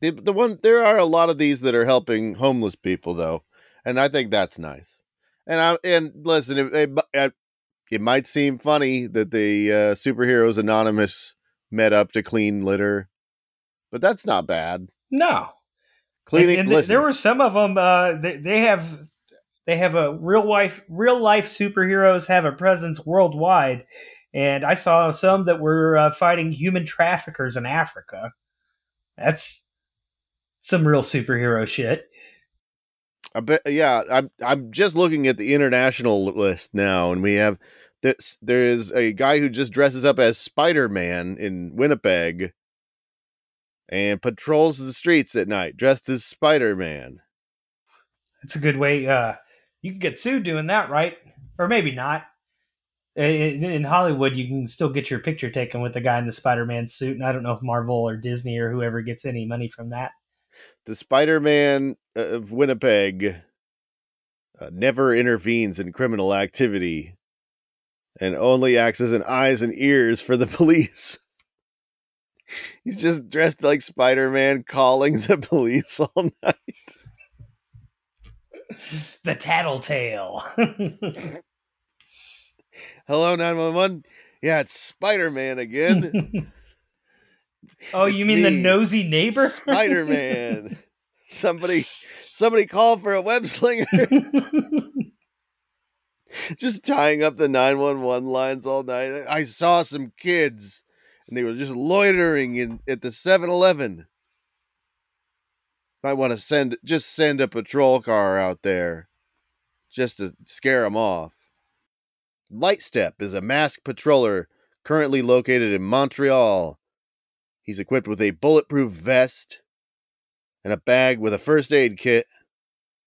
The, the one there are a lot of these that are helping homeless people though, and I think that's nice. And I and listen, it, it, it, might seem funny that the uh, superheroes anonymous met up to clean litter, but that's not bad. No, Cleaning. And, and listen, there were some of them. Uh, they, they have they have a real life real life superheroes have a presence worldwide, and I saw some that were uh, fighting human traffickers in Africa. That's some real superhero shit. I bet. Yeah, I'm. I'm just looking at the international list now, and we have this. There is a guy who just dresses up as Spider Man in Winnipeg, and patrols the streets at night dressed as Spider Man. That's a good way. Uh, you can get sued doing that, right? Or maybe not. In, in Hollywood, you can still get your picture taken with the guy in the Spider-Man suit, and I don't know if Marvel or Disney or whoever gets any money from that. The Spider Man of Winnipeg uh, never intervenes in criminal activity, and only acts as an eyes and ears for the police. He's just dressed like Spider Man, calling the police all night. The Tattletale. Hello, 911. Yeah, it's Spider Man again. Oh, It's you mean the nosy neighbor? Spider Man. somebody, somebody call for a web slinger. just tying up the 911 lines all night. I saw some kids and they were just loitering in at the 7-Eleven. Might want to send just send a patrol car out there just to scare them off. Lightstep is a masked patroller currently located in Montreal. He's equipped with a bulletproof vest and a bag with a first aid kit,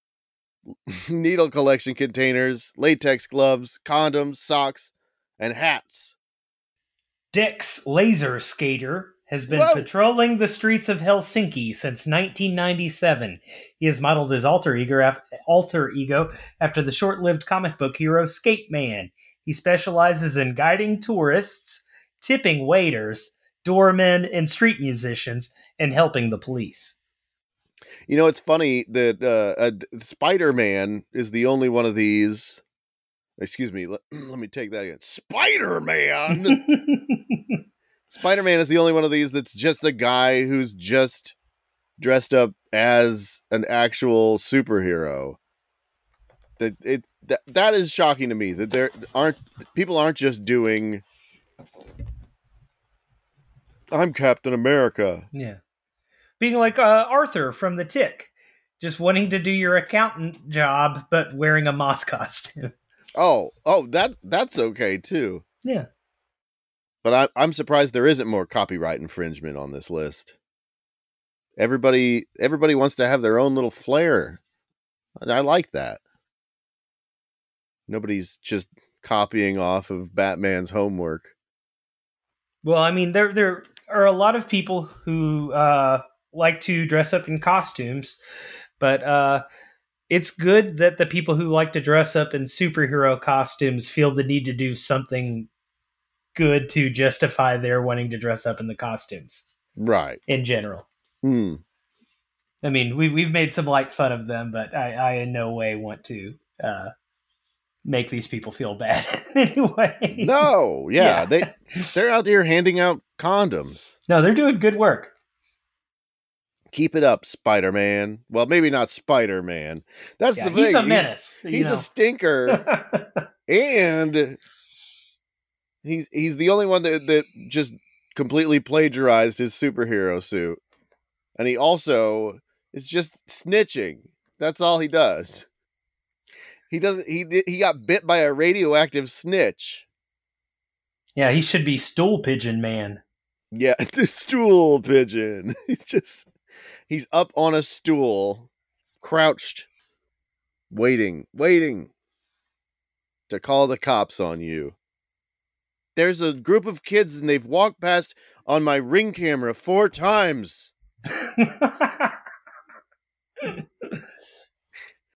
needle collection containers, latex gloves, condoms, socks, and hats. Dix Laser Skater has been Whoa. patrolling the streets of Helsinki since 1997. He has modeled his alter ego, alter ego after the short-lived comic book hero Skate Man. He specializes in guiding tourists, tipping waiters, doormen, and street musicians, and helping the police. You know, it's funny that uh, uh, Spider Man is the only one of these. Excuse me. Let, let me take that again. Spider Man. Spider Man is the only one of these that's just a guy who's just dressed up as an actual superhero. That it that that is shocking to me that there aren't people aren't just doing. I'm Captain America. yeah. Being like uh, Arthur from The Tick, just wanting to do your accountant job, but wearing a moth costume. Oh, oh, that that's okay too. yeah. But I, I'm surprised there isn't more copyright infringement on this list. Everybody, everybody wants to have their own little flair. And I like that. Nobody's just copying off of Batman's homework. Well, I mean, there there are a lot of people who uh, like to dress up in costumes, but uh, it's good that the people who like to dress up in superhero costumes feel the need to do something good to justify their wanting to dress up in the costumes Right. in general. Hmm. I mean, we've we've made some light fun of them, but I, I in no way want to uh, make these people feel bad anyway. No, yeah, Yeah. they they're out there handing out condoms. no, they're doing good work. Keep it up, Spider Man. Well, maybe not Spider Man. That's Yeah, the thing. he's a menace. He's, know. a stinker. and he's he's the only one that, that just completely plagiarized his superhero suit and he also is just snitching that's all he does he doesn't he he got bit by a radioactive snitch. Yeah, he should be stool pigeon man. yeah stool pigeon. He's just he's up on a stool crouched waiting waiting to call the cops on you. There's a group of kids and they've walked past on my ring camera four times